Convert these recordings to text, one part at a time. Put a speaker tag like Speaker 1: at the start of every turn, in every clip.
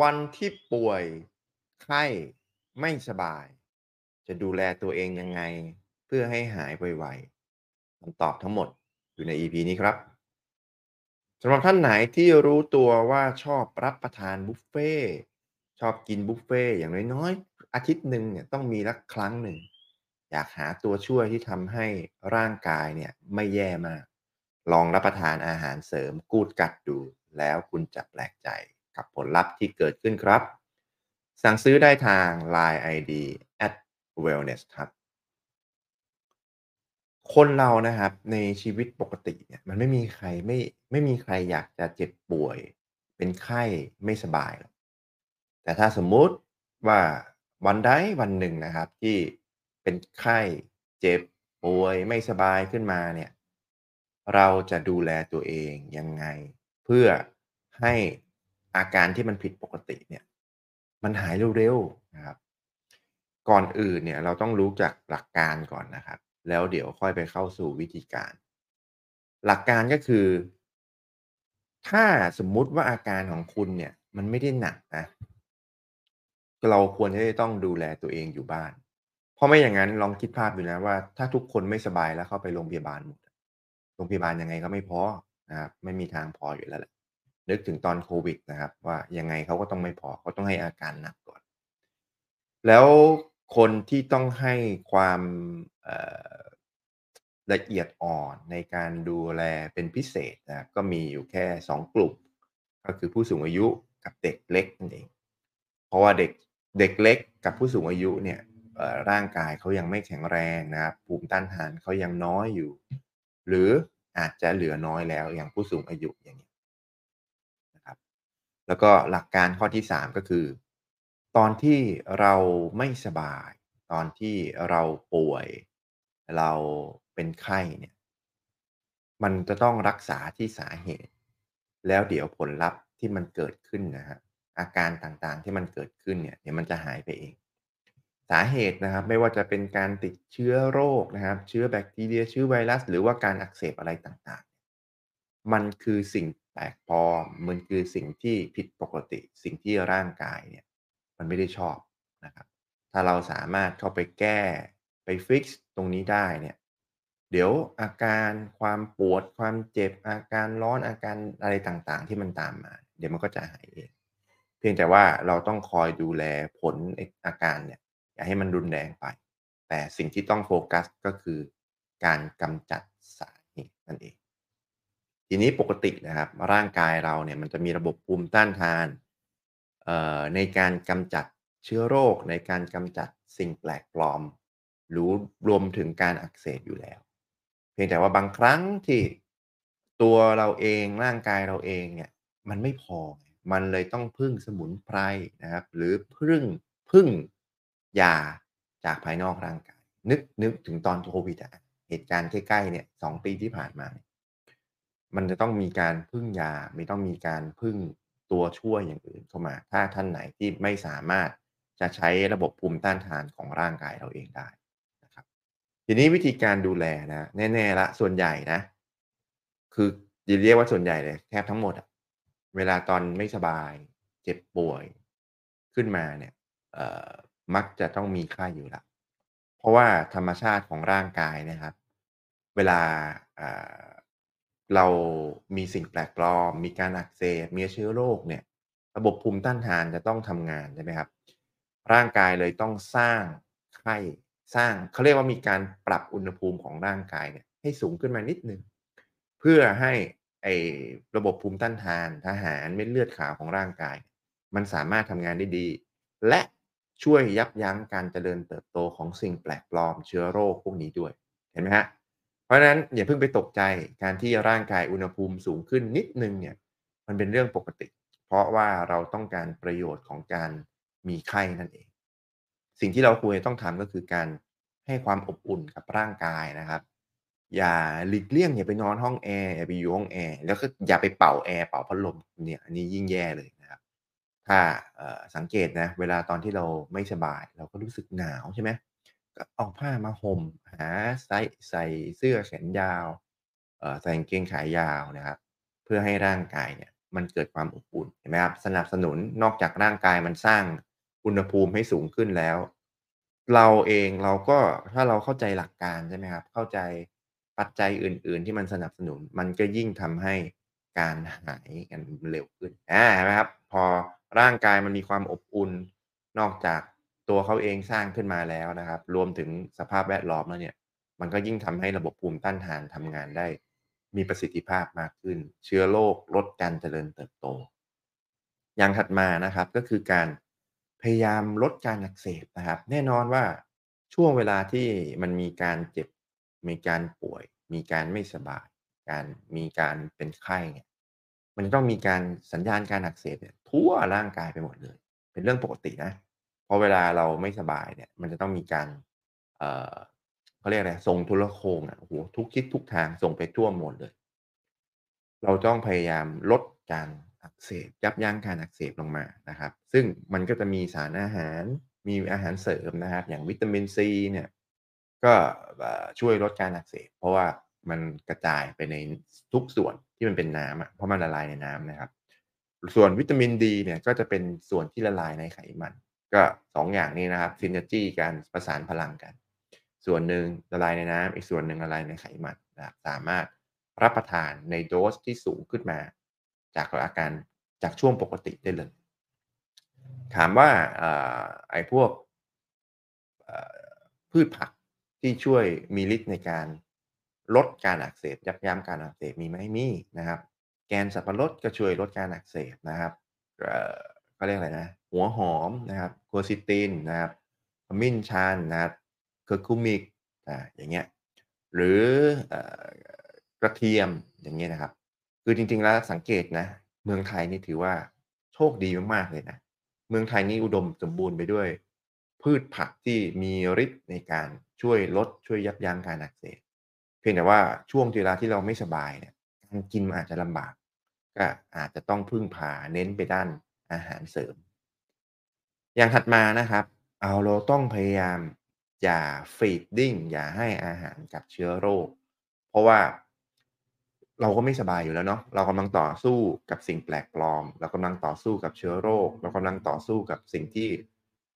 Speaker 1: วันที่ป่วยไข้ไม่สบาย จะดูแลตัวเองยังไง เพื่อให้หายไวๆคำตอบทั้งหมดอยู่ใน EP นี้ครับสำหรับท่านไหนที่รู้ตัวว่าชอบรับประทานบุฟเฟต์ชอบกินบุฟเฟต์อย่างน้อยๆอาทิตย์หนึ่งเนี่ยต้องมีสักครั้งหนึ่ง อยากหาตัวช่วยที่ทำให้ร่างกายเนี่ยไม่แย่มาก ลองรับประทานอาหารเสริม Good Gut ดูแล้วคุณจะแปลกใจ กับผลลัพธ์ที่เกิดขึ้นครับ สั่งซื้อได้ทาง LINE ID @wellness ครับ คนเรานะครับในชีวิตปกติเนี่ยมันไม่มีใครไม่ไม่มีใครอยากจะเจ็บป่วย เป็นไข้ไม่สบายหรอกแต่ถ้าสมมุติว่าวันใดวันหนึ่งนะครับที่เป็นไข้เจ็บป่วยไม่สบายขึ้นมาเนี่ยเราจะดูแลตัวเองยังไง เพื่อให้ อาการที่มันผิดปกติเนี่ย มันหายเร็วๆนะครับ ก่อนอื่นเนี่ยเราต้องรู้จักหลักการก่อนนะครับ แล้วเดี๋ยวค่อยไปเข้าสู่วิธีการ หลักการก็คือ ถ้าสมมุติว่าอาการของคุณเนี่ย มันไม่ได้หนักนะเราควรที่จะต้องดูแลตัวเองอยู่บ้าน เพราะไม่อย่างงั้นลองคิดภาพดูนะว่า ถ้าทุกคนไม่สบายแล้วเข้าไปโรงพยาบาลหมด โรงพยาบาลยังไงก็ไม่พอนะครับไม่มีทางพออยู่แล้วแหละ นึกถึงตอนโควิดนะครับ ว่ายังไงเขาก็ต้องไม่พอเขาต้องให้อาการหนักก่อน แล้วคนที่ต้องให้ความละเอียดอ่อนในการดูแลเป็นพิเศษนะก็มีอยู่แค่ 2 กลุ่ม ก็คือผู้สูงอายุกับเด็กเล็กนั่นเอง เพราะว่าเด็กเด็กเล็กกับผู้สูงอายุเนี่ยร่างกายเขายังไม่แข็งแรงนะครับภูมิต้านทานเขายังน้อยอยู่ หรืออาจจะเหลือน้อยแล้วอย่างผู้สูงอายุอย่างงี้ แล้วก็หลักการข้อที่ 3 ก็คือ ตอนที่เราไม่สบาย ตอนที่เราป่วย เราเป็นไข้เนี่ยมันจะต้องรักษาที่สาเหตุ แล้วเดี๋ยวผลลัพธ์ที่มันเกิดขึ้นนะครับอาการต่างๆที่มันเกิดขึ้นเนี่ยเดี๋ยวมันจะหายไปเอง สาเหตุนะครับไม่ว่าจะเป็นการติดเชื้อโรคนะครับ เชื้อแบคทีเรียเชื้อไวรัส หรือว่าการอักเสบอะไรต่างๆ มันคือสิ่ง แปลกปลอมันคือสิ่งที่ผิดปกติ สิ่งที่ร่างกายเนี่ยมันไม่ได้ชอบนะครับ ถ้าเราสามารถเข้าไปแก้ไปฟิกซ์ตรงนี้ได้เนี่ยเดี๋ยวอาการความปวดความเจ็บอาการร้อนอาการอะไรต่างๆ ที่มันตามมา เดี๋ยวมันก็จะหายเอง เพียงแต่ว่าเราต้องคอยดูแลผลไอ้อาการเนี่ยอย่าให้มันรุนแรงไป แต่สิ่งที่ต้องโฟกัสก็คือการกำจัดสาเหตุนั่นเอง ทีนี้ปกตินะครับ ร่างกายเราเนี่ยมันจะมีระบบภูมิต้านทานในการกำจัดเชื้อโรค ในการกำจัดสิ่งแปลกปลอม หรู้รวมถึงการอักเสบอยู่แล้ว เพียงแต่ว่าบางครั้งที่ตัวเราเองร่างกายเราเองเนี่ยมันไม่พอมันเลยต้องพึ่งสมุนไพรนะครับ หรือพึ่งพึ่งยาจากภายนอกร่างกาย นึกนึกถึงตอนโควิดอะเหตุการณ์ใกล้ๆเนี่ย2ปีที่ผ่านมาเนี่ย มันจะต้องมีการพึ่งยาไม่ต้องมีการพึ่งตัวช่วยอย่างอื่นเข้ามา ถ้าท่านไหนที่ไม่สามารถจะใช้ระบบภูมิต้านทานของร่างกายเราเองได้นะครับ ทีนี้วิธีการดูแลนะแน่ๆล้วส่วนใหญ่นะ คืออย่เรียกว่าส่วนใหญ่เลยแทบทั้งหมดอะเวลาตอนไม่สบาย เจ็บป่วย ขึ้นมาเนี่ยมักจะต้องมีไข้อยู่ล้วเพราะว่าธรรมชาติของร่างกายนะครับ เวลา เรามีสิ่งแปลกปลอม มีการอักเสบมีเชื้อโรคเนี่ย ระบบภูมิต้านทานจะต้องทำงานใช่ไหมครับ ร่างกายเลยต้องสร้างไข้สร้างเขาเรียกว่ามีการปรับอุณหภูมิของร่างกายเนี่ยให้สูงขึ้นมานิดนึง เพื่อให้ไอ้ระบบภูมิต้านทานทหารเม็ดเลือดขาวของร่างกาย มันสามารถทำงานได้ดี และช่วยยับยั้งการเจริญเติบโตของสิ่งแปลกปลอมเชื้อโรคพวกนี้ด้วย เห็นไหมครับเพ ราะฉะนั้นอย่าเพิ่งไปตกใจการที่ร่างกายอุณหภูมิสูงขึ้นนิดนึงเนี่ยมันเป็นเรื่องปกติ เพราะว่าเราต้องการประโยชน์ของการมีไข้นั่นเอง สิ่งที่เราควรต้องทำก็คือการให้ความอบอุ่นกับร่างกายนะครับ อย่าหลีกเลี่ยงอย่าไปนอนห้องแอร์อย่าไปอยู่ห้องแอร์แล้วก็อย่าไปเป่าแอร์เป่าพัดลมเนี่ยอันนี้ยิ่งแย่เลยนะครับ ถ้าสังเกตนะเวลาตอนที่เราไม่สบาย เราก็รู้สึกหนาวใช่ไหม ก็เอาผ้ามาห่ม หาไซใส่เสื้อแขนยาวเอ่อใส่กางเกงขายาวนะครับ เพื่อให้ร่างกายเนี่ยมันเกิดความอบอุ่นเห็นไหมครับสนับสนุนนอกจากร่างกายมันสร้างอุณหภูมิให้สูงขึ้นแล้ว เราเองเราก็ถ้าเราเข้าใจหลักการใช่ไหมครับเข้าใจปัจจัยอื่น ๆ ที่มันสนับสนุน มันก็ยิ่งทำให้การหายกันเร็วขึ้นอาเห็นไหมครับ พอร่างกายมันมีความอบอุ่นนอกจาก ตัวเขาเองสร้างขึ้นมาแล้วนะครับ รวมถึงสภาพแวดล้อมแล้วเนี่ย มันก็ยิ่งทำให้ระบบภูมิต้านทานทำงานได้ มีประสิทธิภาพมากขึ้น เชื้อโรคลดการเจริญเติบโต อย่างถัดมานะครับก็คือการพยายามลดการอักเสบนะครับ แน่นอนว่าช่วงเวลาที่มันมีการเจ็บ มีการป่วย มีการไม่สบาย การมีการเป็นไข้เนี่ยมันต้องมีการสัญญาณการอักเสบเนี่ยทั่วร่างกายไปหมดเลย เป็นเรื่องปกตินะ พอเวลาเราไม่สบายเนี่ย มันจะต้องมีการเอ่อเขาเรียกอะไรส่งโทรโคงอะโอ้โฮทุกทิศทุกทางส่งไปทั่วหมดเลย เราต้องพยายามลดการอักเสบยับยั้งการอักเสบลงมานะครับ ซึ่งมันก็จะมีสารอาหารมีอาหารเสริมนะครับ อย่างวิตามินซีเนี่ยก็ช่วยลดการอักเสบเพราะว่ามันกระจายไปในทุกส่วนที่มันเป็นน้ำเพราะมันละลายในน้ำนะครับ ส่วนวิตามินดีเนี่ยก็จะเป็นส่วนที่ละลายในไขมัน ก็2อย่างนี้นะครับ Synergy การประสานพลังกัน ส่วนหนึ่งละลายในน้ำอีกส่วนหนึ่งละลายในไขมันนะครับสามารถรับประทานในโดสที่สูงขึ้นมา จากอาการจากช่วงปกติได้เลย ถามว่าอไอ้พวกพืชผักที่ช่วยมีฤทธิ์ในการลดการอักเสบยับยั้งการอักเสบมีไหมมีนะครับ แกนสับปะรดก็ช่วยลดการอักเสบนะครับ เอ่อเขาเรียกอะไรนะ หัวหอมนะครับ Quercetin นะครับขมิ้นชันนะครับ Curcumic อ่าอย่างเงี้ยหรือกระเทียมอย่างเงี้ยนะครับ คือจริง ๆ แล้วสังเกตนะเมืองไทยนี่ถือว่าโชคดีมากๆเลยนะเมืองไทยนี่อุดมสมบูรณ์ไปด้วย พืชผักที่มีฤทธิ์ในการช่วยลดช่วยยับยั้งการอักเสบเพียงแต่ว่าช่วงเวลาที่เราไม่สบายเนี่ยการกินมันอาจจะลำบาก ก็อาจจะต้องพึ่งพาเน้นไปด้าน อาหารเสริม อย่างถัดมานะครับเอาเราต้องพยายามอย่า feeding อย่าให้อาหารกับเชื้อโรค เพราะว่าเราก็ไม่สบายอยู่แล้วเนาะเรากำลังต่อสู้กับสิ่งแปลกปลอม เรากำลังต่อสู้กับเชื้อโรค เรากำลังต่อสู้กับสิ่งที่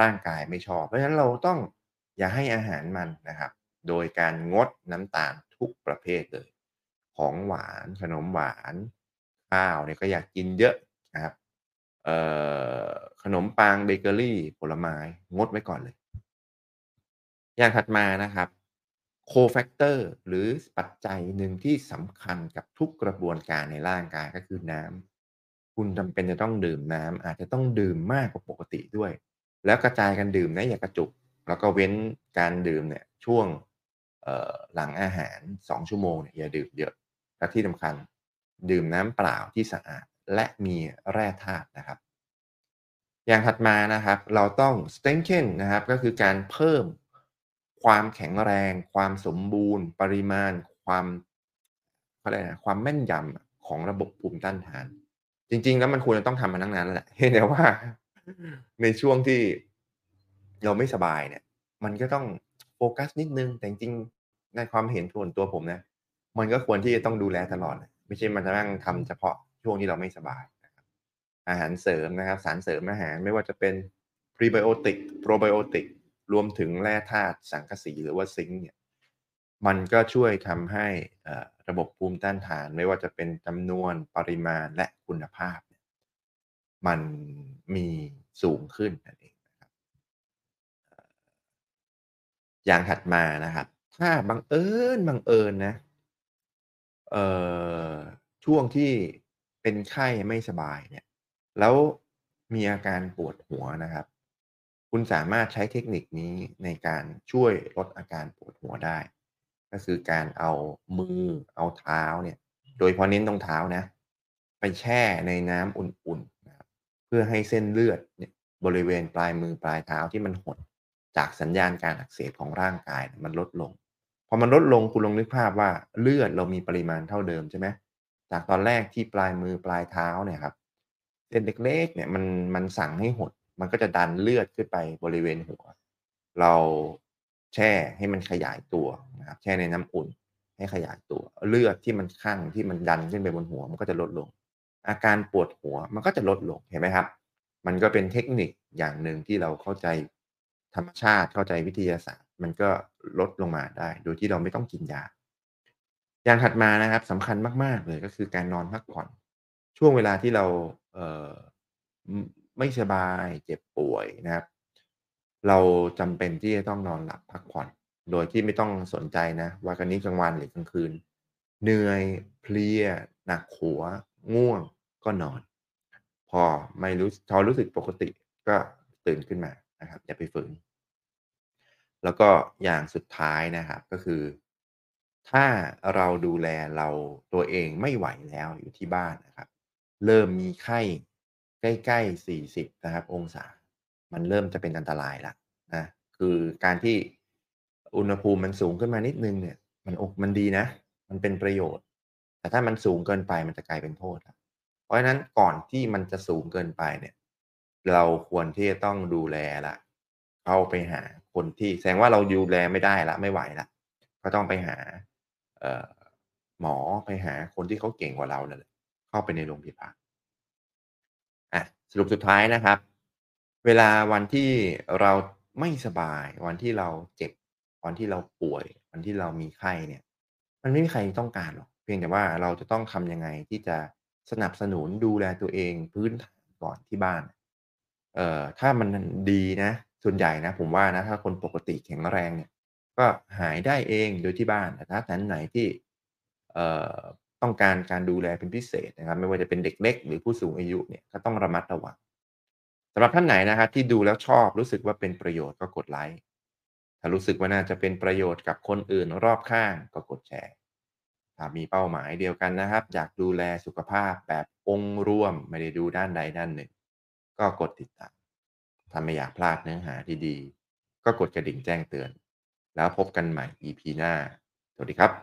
Speaker 1: ร่างกายไม่ชอบ เพราะฉะนั้นเราต้องอย่าให้อาหารมันนะครับ โดยการงดน้ำตาลทุกประเภทเลย ของหวานขนมหวานข้าวเนี่ยก็อยากกินเยอะนะครับ ขนมปังเบเกอรี่ ผลไม้งดไว้ก่อนเลย อย่างถัดมานะครับ cofactor หรือปัจจัยหนึ่งที่สำคัญกับทุกกระบวนการในร่างกายก็คือน้ำคุณจำเป็นจะต้องดื่มน้ำอาจจะต้องดื่มมากกว่าปกติด้วย แล้วกระจายกันดื่มนะอย่ากระจุก แล้วก็เว้นการดื่มเนี่ยช่วงหลังอาหาร 2 ชั่วโมงเนี่ยอย่าดื่มเยอะและที่สำคัญ ดื่มน้ำเปล่าที่สะอาด และมีแร่ธาตุนะครับ อย่างถัดมานะครับ เราต้อง strengthen นะครับ ก็คือการเพิ่มความแข็งแรง ความสมบูรณ์ ปริมาณ ความอะไรนะความแม่นยำของระบบภูมิต้านทาน จริง ๆ แล้วมันควรจะต้องทำมาตั้งนานแล้วแหละเพียงแต่ว่าในช่วงที่เราไม่สบายเนี่ย มันก็ต้องโฟกัสนิดนึง แต่จริงในความเห็นส่วนตัวผมนะ มันก็ควรที่จะต้องดูแลตลอด ไม่ใช่มานั่งทำเฉพาะ ช่วงที่เราไม่สบายนะครับอาหารเสริมนะครับ สารเสริมอาหารไม่ว่าจะเป็น Prebiotic Probiotic รวมถึงแร่ธาตุสังกะสีหรือว่าซิงค์เนี่ยมันก็ช่วยทำให้ระบบภูมิต้านทาน ไม่ว่าจะเป็นจำนวนปริมาณและคุณภาพ มันมีสูงขึ้นนั่นเองนะครับเอ่ออย่างถัดมานะครับ ถ้าบังเอิญบังเอิญนะเอ่อช่วงที่ เป็นไข้ไม่สบายเนี่ย แล้วมีอาการปวดหัวนะครับ คุณสามารถใช้เทคนิคนี้ในการช่วยลดอาการปวดหัวได้ ก็คือการเอามือเอาเท้าเนี่ย โดยพาะเน้นตรงเท้านะ ไปแช่ในน้ำอุ่นๆนะครับเพื่อให้เส้นเลือดเนี่ยบริเวณปลายมือปลายเท้าที่มันหดจากสัญญาณการอักเสบของร่างกายมันลดลง พอมันลดลงคุณลองนึกภาพว่าเลือดเรามีปริมาณเท่าเดิมใช่ไหม จากตอนแรกที่ปลายมือปลายเท้าเนี่ยครับเส้นเล็กๆเนี่ยมันมันสั่งให้หด มันก็จะดันเลือดขึ้นไปบริเวณหัว เราแช่ให้มันขยายตัวนะครับแช่ในน้ำอุ่นให้ขยายตัว เลือดที่มันคั่งที่มันดันขึ้นไปบนหัว มันก็จะลดลง อาการปวดหัวมันก็จะลดลงเห็นไหมครับ มันก็เป็นเทคนิคอย่างหนึ่งที่เราเข้าใจธรรมชาติเข้าใจวิทยาศาสตร์ มันก็ลดลงมาได้ โดยที่เราไม่ต้องกินยา อย่างถัดมานะครับสำคัญมาก ๆ เลยก็คือการนอนพักผ่อน ช่วงเวลาที่เราเอ่อไม่สบายเจ็บป่วยนะครับ เราจำเป็นที่จะต้องนอนหลับพักผ่อน โดยที่ไม่ต้องสนใจนะว่ากันนี้กลางวันหรือกลางคืน เหนื่อยเพลียหนักหัว ง่วงก็นอน พอไม่รู้พอรู้สึกปกติก็ตื่นขึ้นมานะครับ อย่าไปฝืน แล้วก็อย่างสุดท้ายนะครับก็คือ ถ้าเราดูแลเราตัวเองไม่ไหวแล้วอยู่ที่บ้านนะครับ เริ่มมีไข้ใกล้ๆ 40 นะครับ องศา มันเริ่มจะเป็นอันตรายแล้วนะคือการที่อุณหภูมิมันสูงขึ้นมานิดนึงเนี่ย มันโอมันดีนะ มันเป็นประโยชน์ แต่ถ้ามันสูงเกินไปมันจะกลายเป็นโทษครับ เพราะฉะนั้นก่อนที่มันจะสูงเกินไปเนี่ย เราควรที่จะต้องดูแลล้วเข้าไปหาคนที่แสดงว่าเราดูแลไม่ได้ล้วไม่ไหวล้วก็ต้องไปหา หมอไปหาคนที่เขาเก่งกว่าเรานั่นแหละเข้าไปในโรงพยาบาลอะสรุปสุดท้ายนะครับ เวลาวันที่เราไม่สบาย วันที่เราเจ็บ วันที่เราป่วย วันที่เรามีไข้เนี่ย มันไม่มีใครต้องการหรอกเพียงแต่ว่าเราจะต้องทำยังไงที่จะสนับสนุนดูแลตัวเองพื้นฐานก่อนที่บ้าน เอ่อถ้ามันดีนะ ส่วนใหญ่นะ ผมว่านะ ถ้าคนปกติแข็งแรงเนี่ย ก็หายได้เองโดยที่บ้านแต่ถ้าท่านไหนที่ต้องการการดูแลเป็นพิเศษนะครับ ไม่ว่าจะเป็นเด็กเล็กหรือผู้สูงอายุเนี่ยก็ต้องระมัดระวังสำหรับท่านไหนนะครับที่ดูแล้วชอบรู้สึกว่าเป็นประโยชน์ก็กดไลก์ถ้ารู้สึกว่าน่าจะเป็นประโยชน์กับคนอื่นรอบข้างก็กดแชร์ถ้ามีเป้าหมายเดียวกันนะครับ อยากดูแลสุขภาพแบบองค์รวมไม่ได้ดูด้านใดด้านหนึ่ง ก็กดติดตามถ้าไม่อยากพลาดเนื้อหาที่ดี ก็กดกระดิ่งแจ้งเตือน แล้วพบกันใหม่ EP หน้า สวัสดีครับ